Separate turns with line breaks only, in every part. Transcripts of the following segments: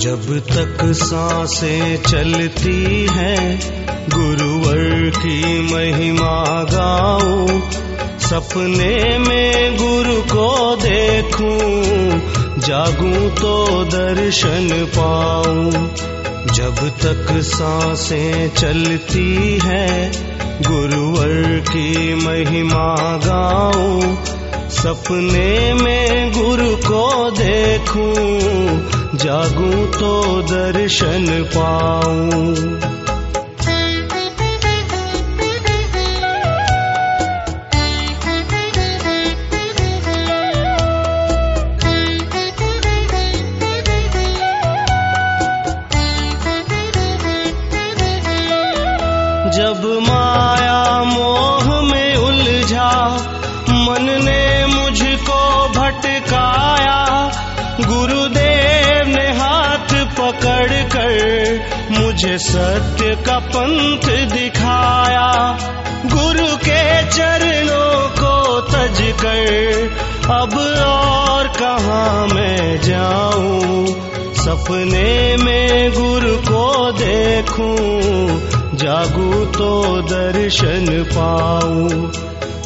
जब तक साँसें चलती हैं, गुरुवर की महिमा गाऊं, सपने में गुरु को देखूँ, जागूं तो दर्शन पाऊँ। जब तक साँसें चलती हैं, गुरुवर की महिमा गाऊं, सपने में गुरु को देखूँ जागूं तो दर्शन पाऊँ। जब माया मोह में उलझा मन ने मुझको भटकाया गुरुदेव मुझे सत्य का पंथ दिखाया। गुरु के चरणों को तज कर, अब और कहा मैं जाऊँ? सपने में गुरु को देखूँ, जागू तो दर्शन पाऊँ।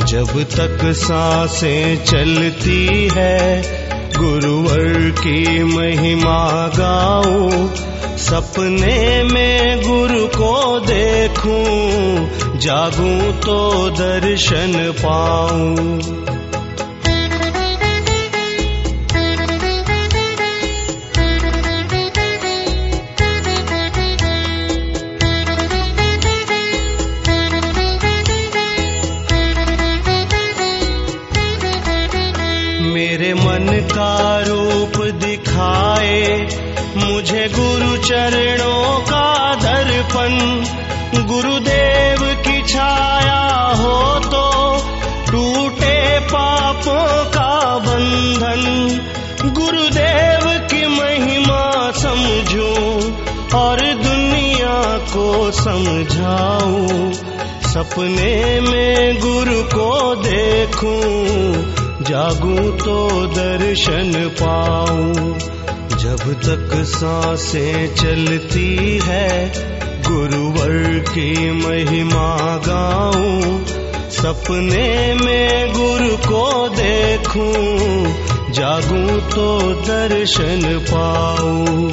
जब तक साँसें चलती है, गुरुवर की महिमा गाऊं। सपने में गुरु को देखूँ जागूं तो दर्शन पाऊँ। मुझे गुरु चरणों का दर्पण, गुरुदेव की छाया हो तो टूटे पापों का बंधन, गुरुदेव की महिमा समझूं और दुनिया को समझाऊं। सपने में गुरु को देखूँ, जागूं तो दर्शन पाऊँ। जब तक साँसें चलती है, गुरुवर की महिमा गाऊं, सपने में गुरु को देखूँ, जागूं तो दर्शन पाऊँ।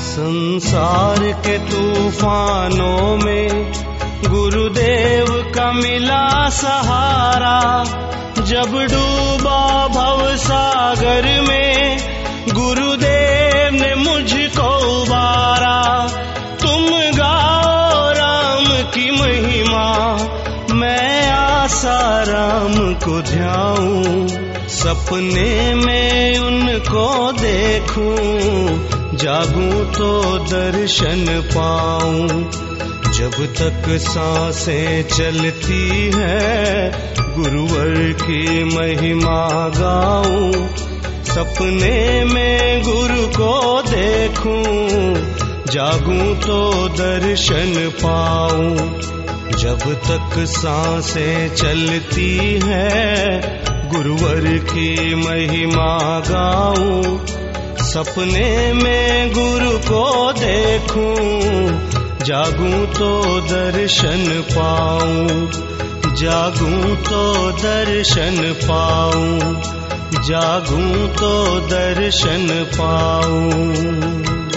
संसार के तूफानों में गुरुदेव का मिला सहारा, जब डूबा भव सागर में, गुरुदेव ने मुझको उबारा। तुम गाओ राम की महिमा, मैं आशा राम को ध्याऊं, सपने में उनको देखूँ, जागूं तो दर्शन पाऊँ। जब तक साँसें चलती है, गुरुवर की महिमा गाऊं, सपने में गुरु को देखूँ, जागूं तो दर्शन पाऊँ। जब तक साँसें चलती है, गुरुवर की महिमा गाऊं, सपने में गुरु को देखूँ जागूं तो दर्शन पाऊँ जागूं तो दर्शन पाऊँ जागूं तो दर्शन पाऊँ।